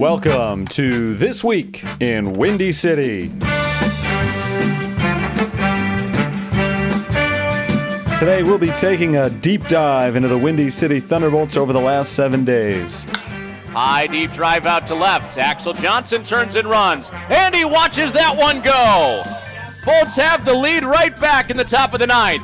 Welcome to This Week in Windy City. Today we'll be taking a deep dive into the Windy City Thunderbolts over the last seven days. High deep drive out to left. Axel Johnson turns and runs. And he watches that one go. Bolts have the lead right back in the top of the ninth.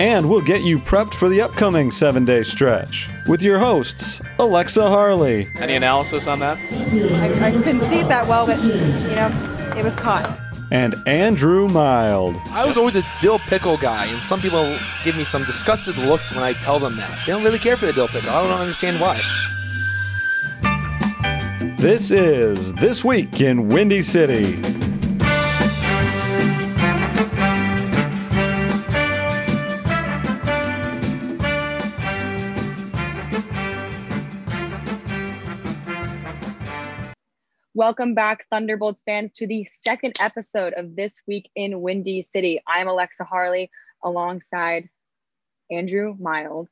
And we'll get you prepped for the upcoming seven day stretch with your hosts, Alexa Harley. Any analysis on that? I, I couldn't see it that well, but you know, it was caught. And Andrew Mild. I was always a dill pickle guy, and some people give me some disgusted looks when I tell them that. They don't really care for the dill pickle. I don't understand why. This is This Week in Windy City. Welcome back, Thunderbolts fans, to the second episode of This Week in Windy City. I'm Alexa Harley alongside Andrew Mild.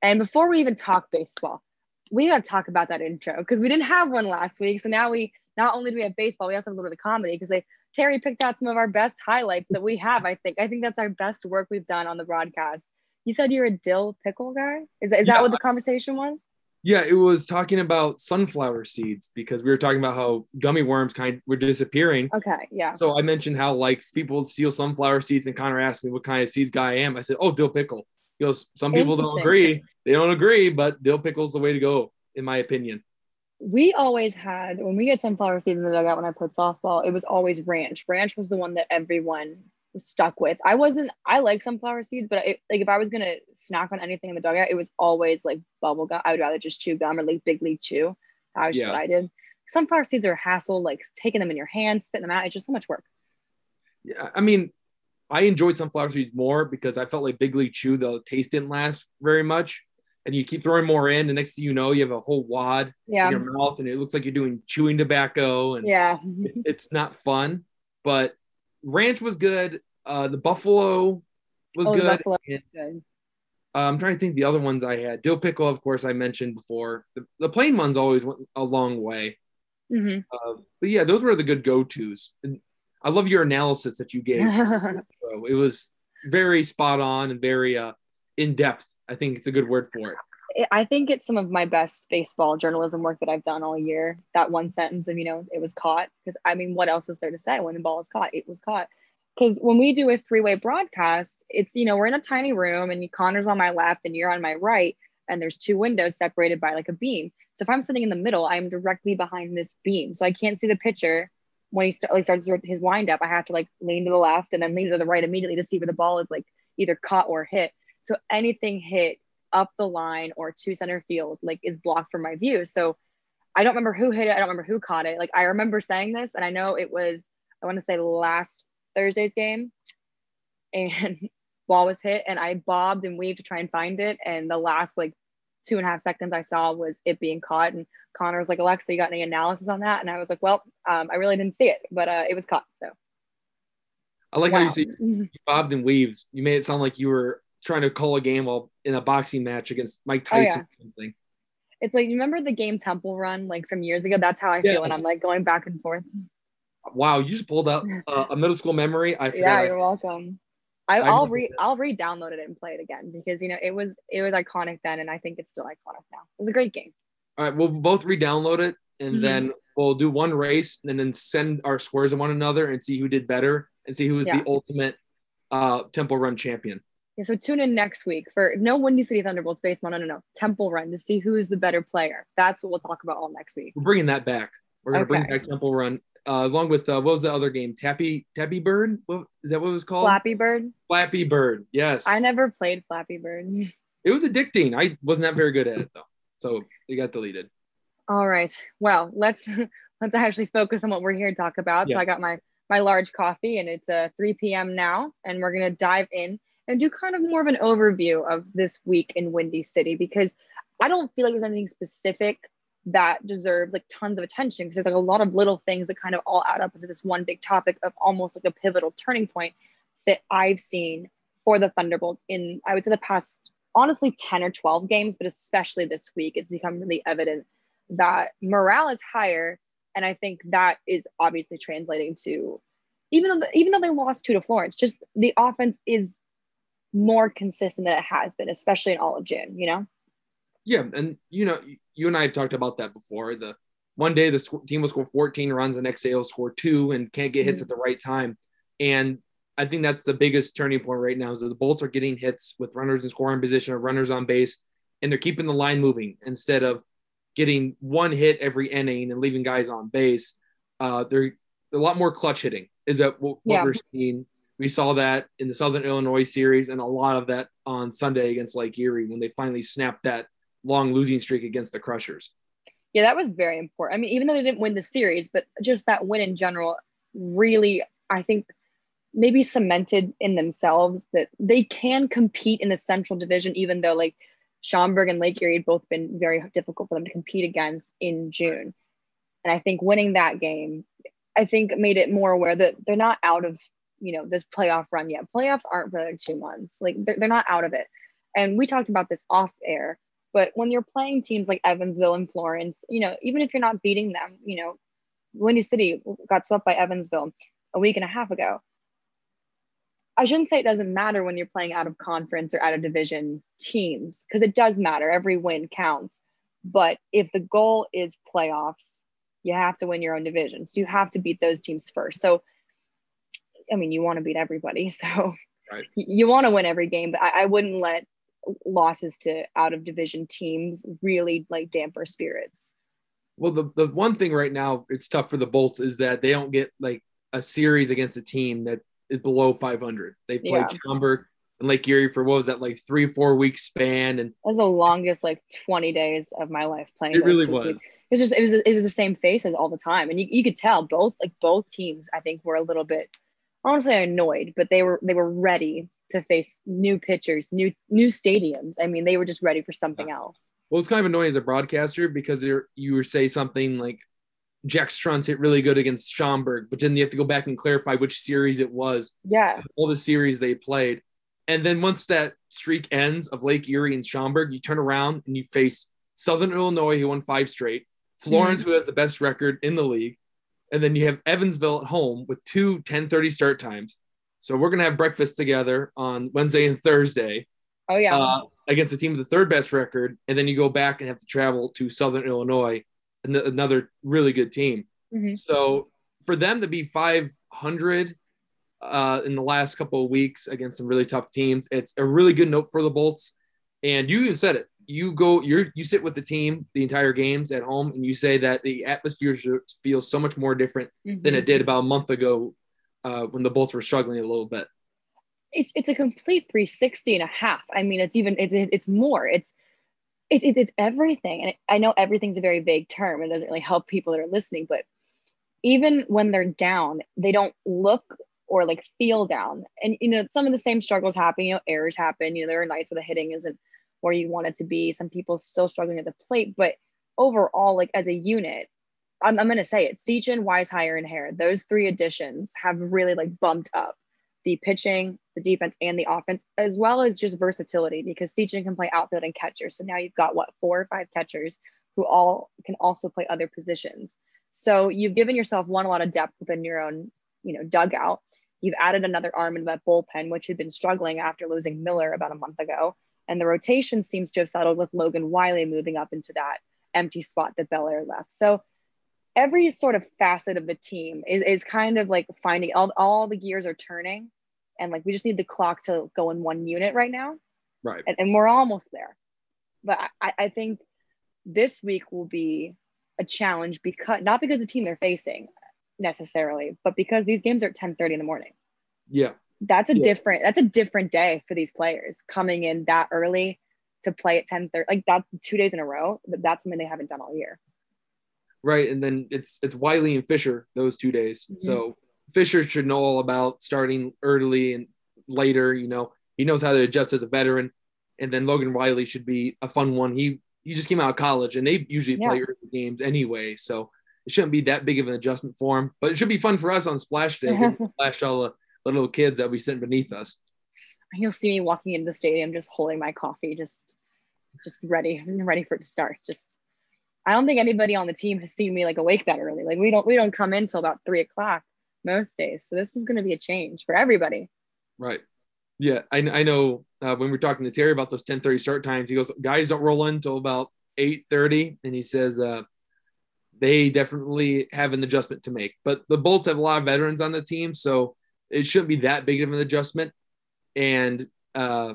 And before we even talk baseball, we got to talk about that intro because we didn't have one last week. So now we not only do we have baseball, we also have a little bit of comedy because they Terry picked out some of our best highlights that we have. I think I think that's our best work we've done on the broadcast. You said you're a dill pickle guy. Is that, is Yeah, that what the conversation was? Yeah, it was talking about sunflower seeds because we were talking about how gummy worms kind were disappearing. Okay, yeah. So I mentioned how like people steal sunflower seeds, and Connor asked me what kind of seeds guy I am. I said, "Oh, dill pickle." He goes, "Some people don't agree. They don't agree, but dill pickle's the way to go, in my opinion." we always had when we get sunflower seeds in the dugout when I played softball, it was always ranch. Ranch was the one that everyone stuck with. I wasn't. I like sunflower seeds, but it, like if I was gonna snack on anything in the dugout, it was always like bubble gum. I would rather just chew gum or like big league chew. That was Yeah. what I did. Sunflower seeds are a hassle. Like taking them in your hand, spitting them out. It's just so much work. Yeah, I mean, I enjoyed sunflower seeds more because I felt like Big League Chew, the taste didn't last very much. And you keep throwing more in, and next thing you know, you have a whole wad Yeah. in your mouth, and it looks like you're doing chewing tobacco. And Yeah. it's not fun. But ranch was good. Uh, the buffalo was Oh, good. buffalo And, Good. uh, I'm trying to think the other ones I had. Dill pickle, of course, I mentioned before. The, the plain ones always went a long way. hmm Uh, but yeah, those were the good go tos. And I love your analysis that you gave. It was very spot on and very uh, in depth. I think it's a good word for it. I think it's some of my best baseball journalism work that I've done all year. That one sentence of, you know, it was caught. Because I mean, what else is there to say when the ball is caught? It was caught. Because when we do a three way broadcast, it's, you know, we're in a tiny room and Connor's on my left and you're on my right. And there's two windows separated by like a beam. So if I'm sitting in the middle, I'm directly behind this beam. So I can't see the pitcher when he st- like starts his wind up. I have to like lean to the left and then lean to the right immediately to see where the ball is like either caught or hit. So anything hit up the line or to center field like is blocked from my view. So I don't remember who hit it. I don't remember who caught it. Like I remember saying this, and I know it was I want to say last Thursday's game, and ball was hit, and I bobbed and weaved to try and find it, and the last like two and a half seconds I saw was it being caught, and Connor was like, Alexa, you got any analysis on that? And I was like, well, um, I really didn't see it, but uh, it was caught. So I like how you see you bobbed and weaves. You made it sound like you were trying to call a game while in a boxing match against Mike Oh, yeah. Tyson or something. it's like you remember the game Temple Run like from years ago. That's how I feel when I'm like going back and forth. Wow, you just pulled out uh, a middle school memory. I forgot. Yeah, you're welcome. I, I I'll re that. I'll re-download it and play it again because you know it was it was iconic then and I think it's still iconic now. It was a great game. All right, we'll both re-download it and Mhm. then we'll do one race and then send our scores to one another and see who did better and see who was Yeah. the ultimate uh, Temple Run champion. Yeah, so tune in next week for no Windy City Thunderbolts baseball. No, no, no. Temple Run to see who is the better player. That's what we'll talk about all next week. We're bringing that back. We're gonna bring Okay. back Temple Run uh, along with uh, what was the other game? Tappy Tappy Bird. What is that? What it was called? Flappy Bird. Flappy Bird. Yes. I never played Flappy Bird. It was addicting. I wasn't that very good at it though, so it got deleted. All right. Well, let's let's actually focus on what we're here to talk about. So I got my my large coffee and it's uh, 3 p.m. now, and we're gonna dive in and do kind of more of an overview of this week in Windy City because I don't feel like there's anything specific that deserves like tons of attention because there's like a lot of little things that kind of all add up into this one big topic of almost like a pivotal turning point that I've seen for the Thunderbolts in I would say the past honestly 10 or 12 games, but especially this week, it's become really evident that morale is higher And I think that is obviously translating to even though even though they lost two to Florence, just the offense is more consistent than it has been, especially in all of June. You know. Yeah, and you know, you and I have talked about that before. The one day the sc- team will score 14 runs, the next day will score two, and can't get hits Mhm. at the right time. And I think that's the biggest turning point right now is that the Bolts are getting hits with runners in scoring position or runners on base, and they're keeping the line moving instead of getting one hit every inning and leaving guys on base. Uh, they're a lot more clutch hitting. Is that what, what Yeah. we're seeing? We saw that in the Southern Illinois series, and a lot of that on Sunday against Lake Erie when they finally snapped that long losing streak against the Crushers. Yeah, that was very important. I mean, even though they didn't win the series, but just that win in general really, I think, maybe cemented in themselves that they can compete in the Central Division, even though like Schaumburg and Lake Erie had both been very difficult for them to compete against in June. And I think winning that game, I think made it more aware that they're not out of, you know, this playoff run yet. Playoffs aren't for another two months. Like they're, they're not out of it. And we talked about this off air, but when you're playing teams like Evansville and Florence, you know, even if you're not beating them, you know, Windy City got swept by Evansville a week and a half ago. I shouldn't say it doesn't matter when you're playing out of conference or out of division teams, because it does matter. Every win counts. But if the goal is playoffs, you have to win your own division. So you have to beat those teams first. So, I mean, you want to beat everybody. So Right. you want to win every game, but I, I wouldn't let losses to out of division teams really like damper spirits. Well, the, the one thing right now it's tough for the Bolts is that they don't get like a series against a team that is below 500. They've played Yeah. Schaumburg and Lake Erie for what was that like three four week span, and That was the longest like 20 days of my life playing. it really was. teams. It was just it was it was the same faces all the time, and you, you could tell both like both teams I think were a little bit honestly annoyed, but they were they were ready to face new pitchers, new new stadiums. I mean, they were just ready for something else. Well, it's kind of annoying as a broadcaster because you're you say something like Jack Strunz hit really good against Schaumburg, but then you have to go back and clarify which series it was, Yeah, all the series they played. And then once that streak ends of Lake Erie and Schaumburg, you turn around and you face Southern Illinois, who won five straight, Florence, mm-hmm. who has the best record in the league, and then you have Evansville at home with two 10:30 start times. So we're gonna have breakfast together on Wednesday and Thursday oh yeah, uh, against the team with the third best record, and then you go back and have to travel to Southern Illinois, an- another really good team. Mhm. So for them to be 500 uh, in the last couple of weeks against some really tough teams, it's a really good note for the Bolts. And you even said it. You go, you're you sit with the team the entire games at home, and you say that the atmosphere feels so much more different than Mhm. it did about a month ago uh, when the Bolts were struggling a little bit. it's it's a complete 360 and a half. I mean, it's even it's it's more. It's it, it, it's everything. And I know everything's a very vague term. It doesn't really help people that are listening, but even when they're down, they don't look or like feel down. And you know, some of the same struggles happen. You know, errors happen. You know, there are nights where the hitting isn't where you want it to be. Some people still struggling at the plate, but overall, like as a unit, I'm, I'm gonna say it. Seachin, Wise, Hire, and Hare. Those three additions have really like bumped up the pitching, the defense, and the offense, as well as just versatility because Seachin can play outfield and catcher. So now you've got what four or five catchers who all can also play other positions. So you've given yourself one a lot of depth within your own, you know, dugout. You've added another arm into that bullpen, which had been struggling after losing Miller about a month ago. And the rotation seems to have settled with Logan Wiley moving up into that empty spot that Belair left. So every sort of facet of the team is, is kind of like finding all, all the gears are turning and like we just need the clock to go in one unit right now Right. and, and we're almost there but I, I think this week will be a challenge because not because the team they're facing necessarily but because these games are at 10 30 in the morning Yeah. That's a Yeah. different that's a different day for these players coming in that early to play at 10 30 like that two days in a row that's something they haven't done all year right? And then it's it's Wiley and Fisher those two days. Mhm. So Fisher should know all about starting early and later. You know, he knows how to adjust as a veteran. And then Logan Wiley should be a fun one. He he just came out of college, and they usually play early games anyway, so it shouldn't be that big of an adjustment for him. But it should be fun for us on Splash Day. Splash all the little kids that we sitting beneath us. you'll see me walking into the stadium just holding my coffee just just ready ready for it to start just I don't think anybody on the team has seen me like awake that early. Like we don't we don't come in till about three o'clock most days. So this is going to be a change for everybody. Right. Yeah, I, I know uh, when we are talking to Terry about those 10:30 start times, he goes, "Guys don't roll in until about 8:30," and he says uh, they definitely have an adjustment to make. But the Bolts have a lot of veterans on the team, so it shouldn't be that big of an adjustment, and uh,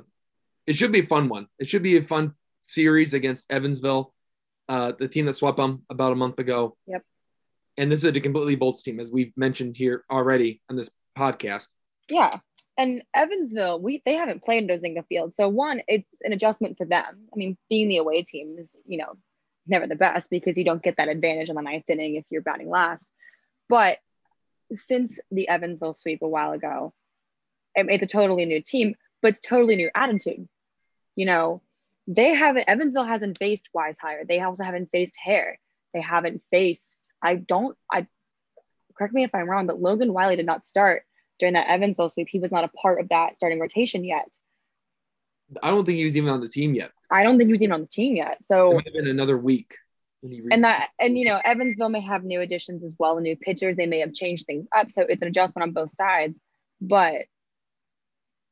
it should be a fun one. It should be a fun series against Evansville, uh, the team that swept them about a month ago. Yep. And this is a completely Bolts team, as we've mentioned here already on this podcast. Yeah, and Evansville, we they haven't played in Dozinga Field, so one, it's an adjustment for them. I mean, being the away team is you know never the best because you don't get that advantage on the ninth inning if you're batting last. But since the Evansville sweep a while ago, it's a totally new team, but it's totally new attitude. You know, they haven't Evansville hasn't faced Wise Hire. They also haven't faced Hare. They haven't faced. I don't. I correct me if I'm wrong, but Logan Wiley did not start during that Evansville sweep. He was not a part of that starting rotation yet. I don't think he was even on the team yet. I don't think he was even on the team yet. So it would have been another week. And that and you know Evansville may have new additions as well, new pitchers. They may have changed things up, so it's an adjustment on both sides. But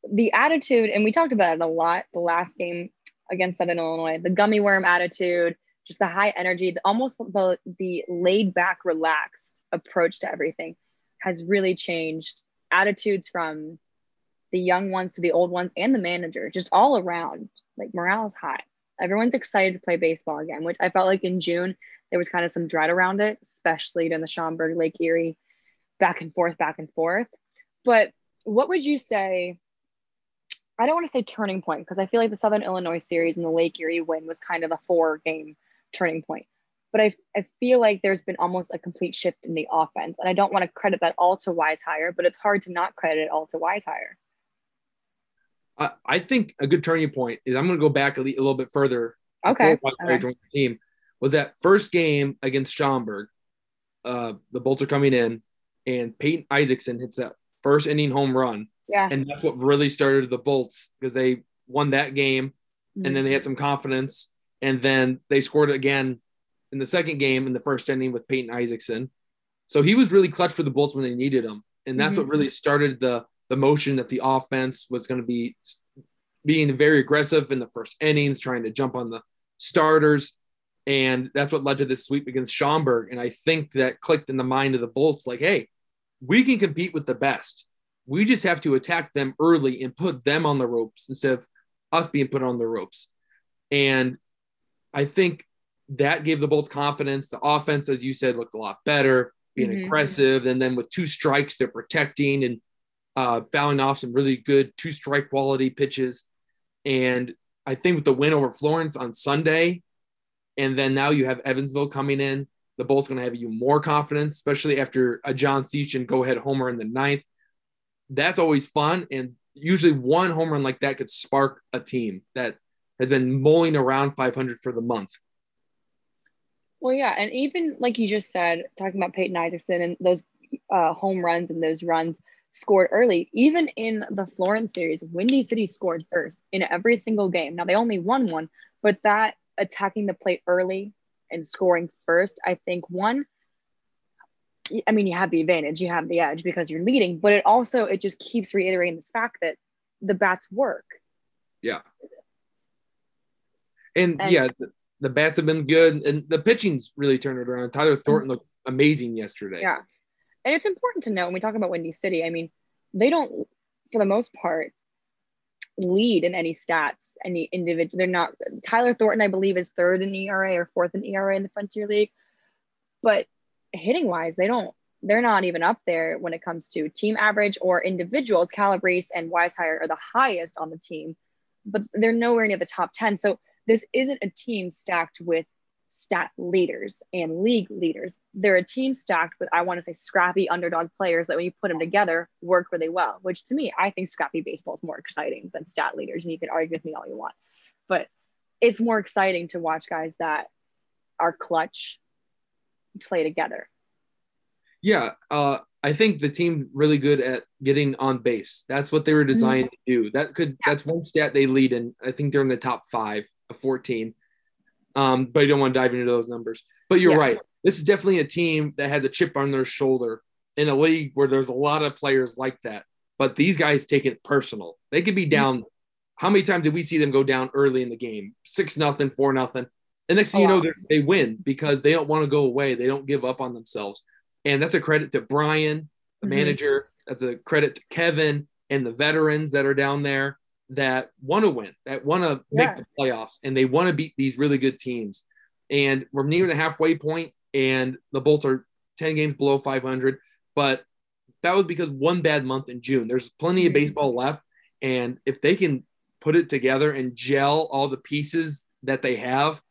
the attitude, and we talked about it a lot the last game against Southern Illinois, the gummy worm attitude, just the high energy, the, almost the the laid back, relaxed approach to everything has really changed attitudes from the young ones to the old ones and the manager, just all around. Like morale is high. Everyone's excited to play baseball again, which I felt like in June there was kind of some dread around it, especially in the Schaumburg Lake Erie back and forth, back and forth. But what would you say? I don't want to say turning point because I feel like the Southern Illinois series and the Lake Erie win was kind of a four game turning point. But I, I feel like there's been almost a complete shift in the offense. And I don't want to credit that all to Wise Hire, but it's hard to not credit it all to Wise Hire. I, I think a good turning point is I'm going to go back a, le- a little bit further. Okay. okay. joined the team was that first game against Schaumburg. Uh, the Bolts are coming in, and Peyton Isaacson hits that first inning home run. Yeah. And that's what really started the Bolts because they won that game, mm-hmm. and then they had some confidence, and then they scored again in the second game in the first inning with Peyton Isaacson. So he was really clutch for the Bolts when they needed him, and that's mm-hmm. what really started the the motion that the offense was going to be being very aggressive in the first innings, trying to jump on the starters. And that's what led to this sweep against Schaumburg. And I think that clicked in the mind of the Bolts like, hey, we can compete with the best. We just have to attack them early and put them on the ropes instead of us being put on the ropes. And I think that gave the Bolts confidence. The offense, as you said, looked a lot better, being mm-hmm. aggressive. And then with two strikes, they're protecting and uh, fouling off some really good two strike quality pitches. And I think with the win over Florence on Sunday, and then now you have Evansville coming in, the Bolts going to have you more confidence, especially after a John Seachin go ahead homer in the ninth. That's always fun. And usually one home run like that could spark a team that has been mulling around 500 for the month. Well, yeah. And even like you just said, talking about Peyton Isaacson and those uh, home runs and those runs, scored early. Even in the Florence series, Windy City scored first in every single game. Now they only won one, but that attacking the plate early and scoring first, I think one, I mean, you have the advantage, you have the edge because you're leading, but it also it just keeps reiterating this fact that the bats work. Yeah. And, and yeah, the, the, bats have been good, and the pitching's really turned it around. Tyler Thornton looked amazing yesterday. Yeah, and it's important to know when we talk about Windy City, I mean, they don't, for the most part, lead in any stats, any individual. They're not, Tyler Thornton, I believe, is third in ERA or fourth in ERA in the Frontier League. But hitting wise, they don't, they're not even up there when it comes to team average or individuals. Calabrese and Wisehire are the highest on the team, but they're nowhere near the top 10. So this isn't a team stacked with stat leaders and league leaders. They're a team stacked with, I want to say, scrappy underdog players that when you put them together work really well, which to me, I think scrappy baseball is more exciting than stat leaders. And you can argue with me all you want, but it's more exciting to watch guys that are clutch play together. Yeah. Uh, I think the team really good at getting on base. That's what they were designed mm-hmm. to do. That could, yeah. that's one stat they lead in. I think they're in the top five of 14 Um, but I don't want to dive into those numbers. But you're Yeah. right. This is definitely a team that has a chip on their shoulder in a league where there's a lot of players like that. But these guys take it personal. They could be Mm-hmm. down. How many times did we see them go down early in the game? Six nothing, four nothing. And next thing A you know, they're- win because they don't want to go away. They don't give up on themselves. And that's a credit to Brian, the Mhm. manager. That's a credit to Kevin and the veterans that are down there that want to win, that want to Yeah. make the playoffs, and they want to beat these really good teams. And we're near the halfway point, and the Bolts are 10 games below 500. But that was because one bad month in June. There's plenty of baseball left. And if they can put it together and gel all the pieces that they have,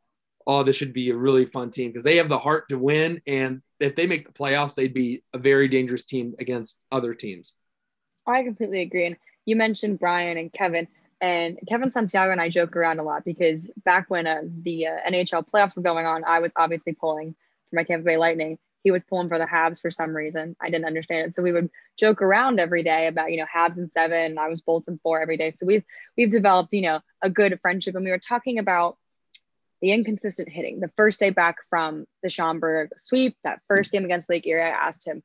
oh, this should be a really fun team because they have the heart to win. And if they make the playoffs, they'd be a very dangerous team against other teams. I completely agree. And you mentioned Brian and Kevin, and Kevin Santiago and I joke around a lot because back when uh, the uh, NHL playoffs were going on, I was obviously pulling for my Tampa Bay Lightning. He was pulling for the Habs for some reason. I didn't understand it, so we would joke around every day about you know Habs and seven. And I was Bolts and four every day. So we've we've developed you know a good friendship, and we were talking about the inconsistent hitting. The first day back from the Schaumburg sweep, that first game against Lake Erie, I asked him,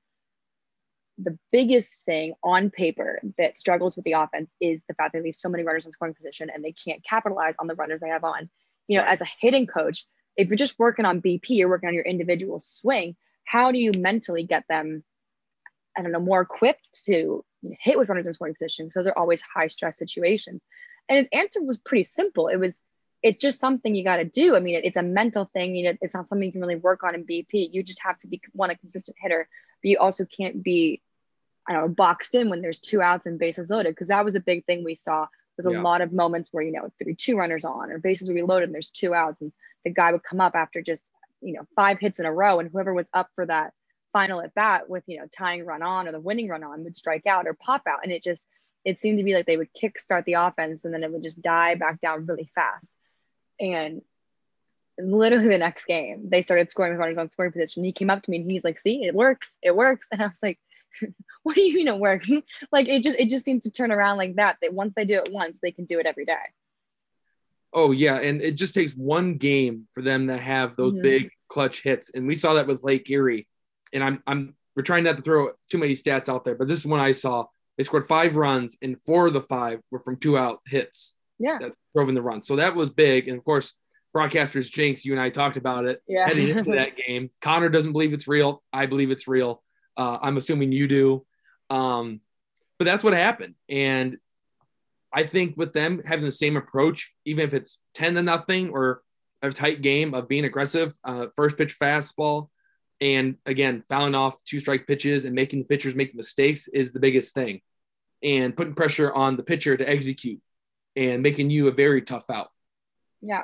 the biggest thing on paper that struggles with the offense is the fact that they leave so many runners in scoring position and they can't capitalize on the runners they have on. You know, as a hitting coach, if you're just working on BP, you're working on your individual swing. How do you mentally get them, I don't know, more equipped to hit with runners in scoring position? Because those are always high stress situations. And his answer was pretty simple. It was, it's just something you got to do. I mean, it, it's a mental thing. You know, it's not something you can really work on in BP. You just have to be one a consistent hitter, but you also can't be, I don't know, boxed in when there's two outs and bases loaded. Because that was a big thing we saw. There's a Yeah. lot of moments where you know there'd be two runners on or bases would be loaded and there's two outs, and the guy would come up after just you know five hits in a row, and whoever was up for that final at bat with you know tying run on or the winning run on would strike out or pop out, and it just it seemed to be like they would kickstart the offense and then it would just die back down really fast. And literally the next game, they started scoring with runners on scoring position. He came up to me and he's like, "See, it works. It works." And I was like, "What do you mean it works?" like it just it just seems to turn around like that. That once they do it once, they can do it every day. Oh yeah, and it just takes one game for them to have those Mhm. big clutch hits, and we saw that with Lake Erie. And I'm I'm we're trying not to throw too many stats out there, but this is one I saw. They scored five runs, and four of the five were from two out hits Yeah. that drove in the run. So that was big. And of course, broadcasters jinx. You and I talked about it Yeah. heading into that game. Connor doesn't believe it's real. I believe it's real. Uh, I'm assuming you do. Um, but that's what happened. And I think with them having the same approach, even if it's 10 to nothing or a tight game of being aggressive, uh, first pitch fastball, and again, fouling off two strike pitches and making the pitchers make mistakes is the biggest thing. And putting pressure on the pitcher to execute and making you a very tough out. Yeah.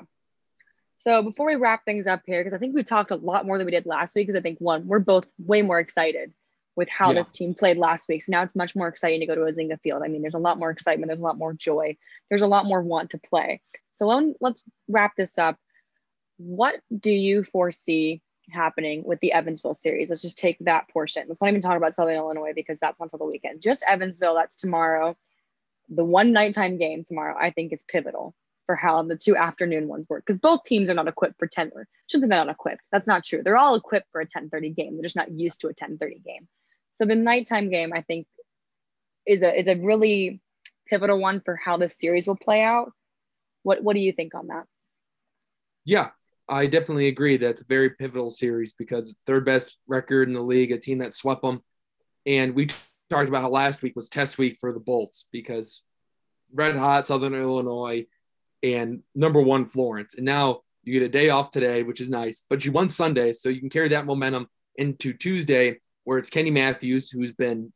So before we wrap things up here, because I think we talked a lot more than we did last week, because I think one, we're both way more excited with how Yeah. this team played last week. So now it's much more exciting to go to Ozinga field. I mean, there's a lot more excitement, there's a lot more joy, there's a lot more want to play. So let- let's wrap this up. What do you foresee happening with the Evansville series? Let's just take that portion. Let's not even talk about Southern Illinois because that's not until the weekend. Just Evansville, that's tomorrow. The one nighttime game tomorrow, I think, is pivotal for how the two afternoon ones work because both teams are not equipped for 10 or shouldn't they're not equipped. That's not true. They're all equipped for a 10:30 game. They're just not used to a 10:30 game. So the nighttime game i think is a is a really pivotal one for how the series will play out. What what do you think on that? Yeah, I definitely agree. That's a very pivotal series because third best record in the league, a team that swept them. And we talked about how last week was test week for the Bolts because red hot Southern Illinois and number one Florence. And now you get a day off today, which is nice, but you won Sunday. So you can carry that momentum into Tuesday, where it's Kenny Matthews, who's been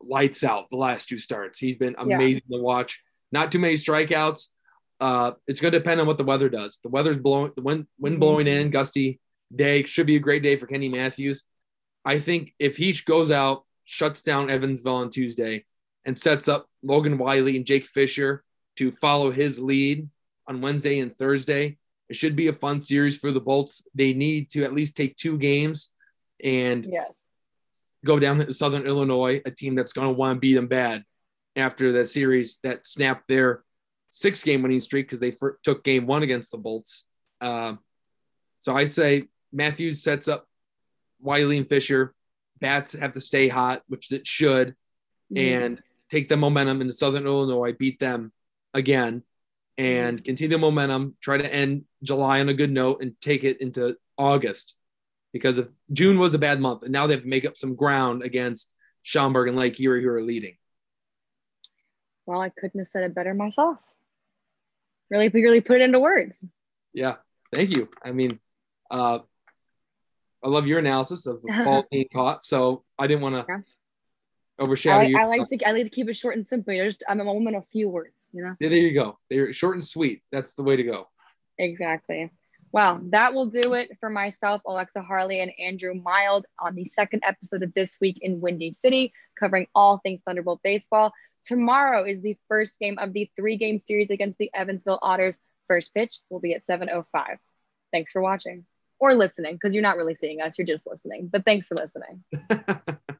lights out the last two starts. He's been Yeah. amazing to watch. Not too many strikeouts. Uh, it's going to depend on what the weather does. The weather's blowing, the wind, wind Mhm. blowing in, gusty day. Should be a great day for Kenny Matthews. I think if he goes out, shuts down Evansville on Tuesday, and sets up Logan Wiley and Jake Fisher to follow his lead on Wednesday and Thursday, it should be a fun series for the Bolts. They need to at least take two games and yes go down to Southern Illinois, a team that's going to want to beat them bad after that series that snapped their six game winning streak because they took game one against the Bolts. Uh, So I say Matthews sets up Wiley and Fisher. Bats have to stay hot, which it should, Mhm. and take the momentum into Southern Illinois, beat them again, and continue the momentum. Try to end July on a good note and take it into August, because if June was a bad month, and now they have to make up some ground against Schaumburg and Lake Erie, who are leading. Well, I couldn't have said it better myself. Really, really put it into words. Yeah, thank you. I mean, uh, I love your analysis of the ball being caught, so I didn't want to Yeah. Overshadow I, you. I like to I like to keep it short and simple. Just I'm a woman of few words. You know. Yeah, there you go. They're short and sweet. That's the way to go. Exactly. Well, that will do it for myself, Alexa Harley, and Andrew Mild on the second episode of This Week in Windy City, covering all things Thunderbolt baseball. Tomorrow is the first game of the three game series against the Evansville Otters. First pitch will be at 7.05. Thanks for watching or listening because you're not really seeing us, you're just listening. But thanks for listening.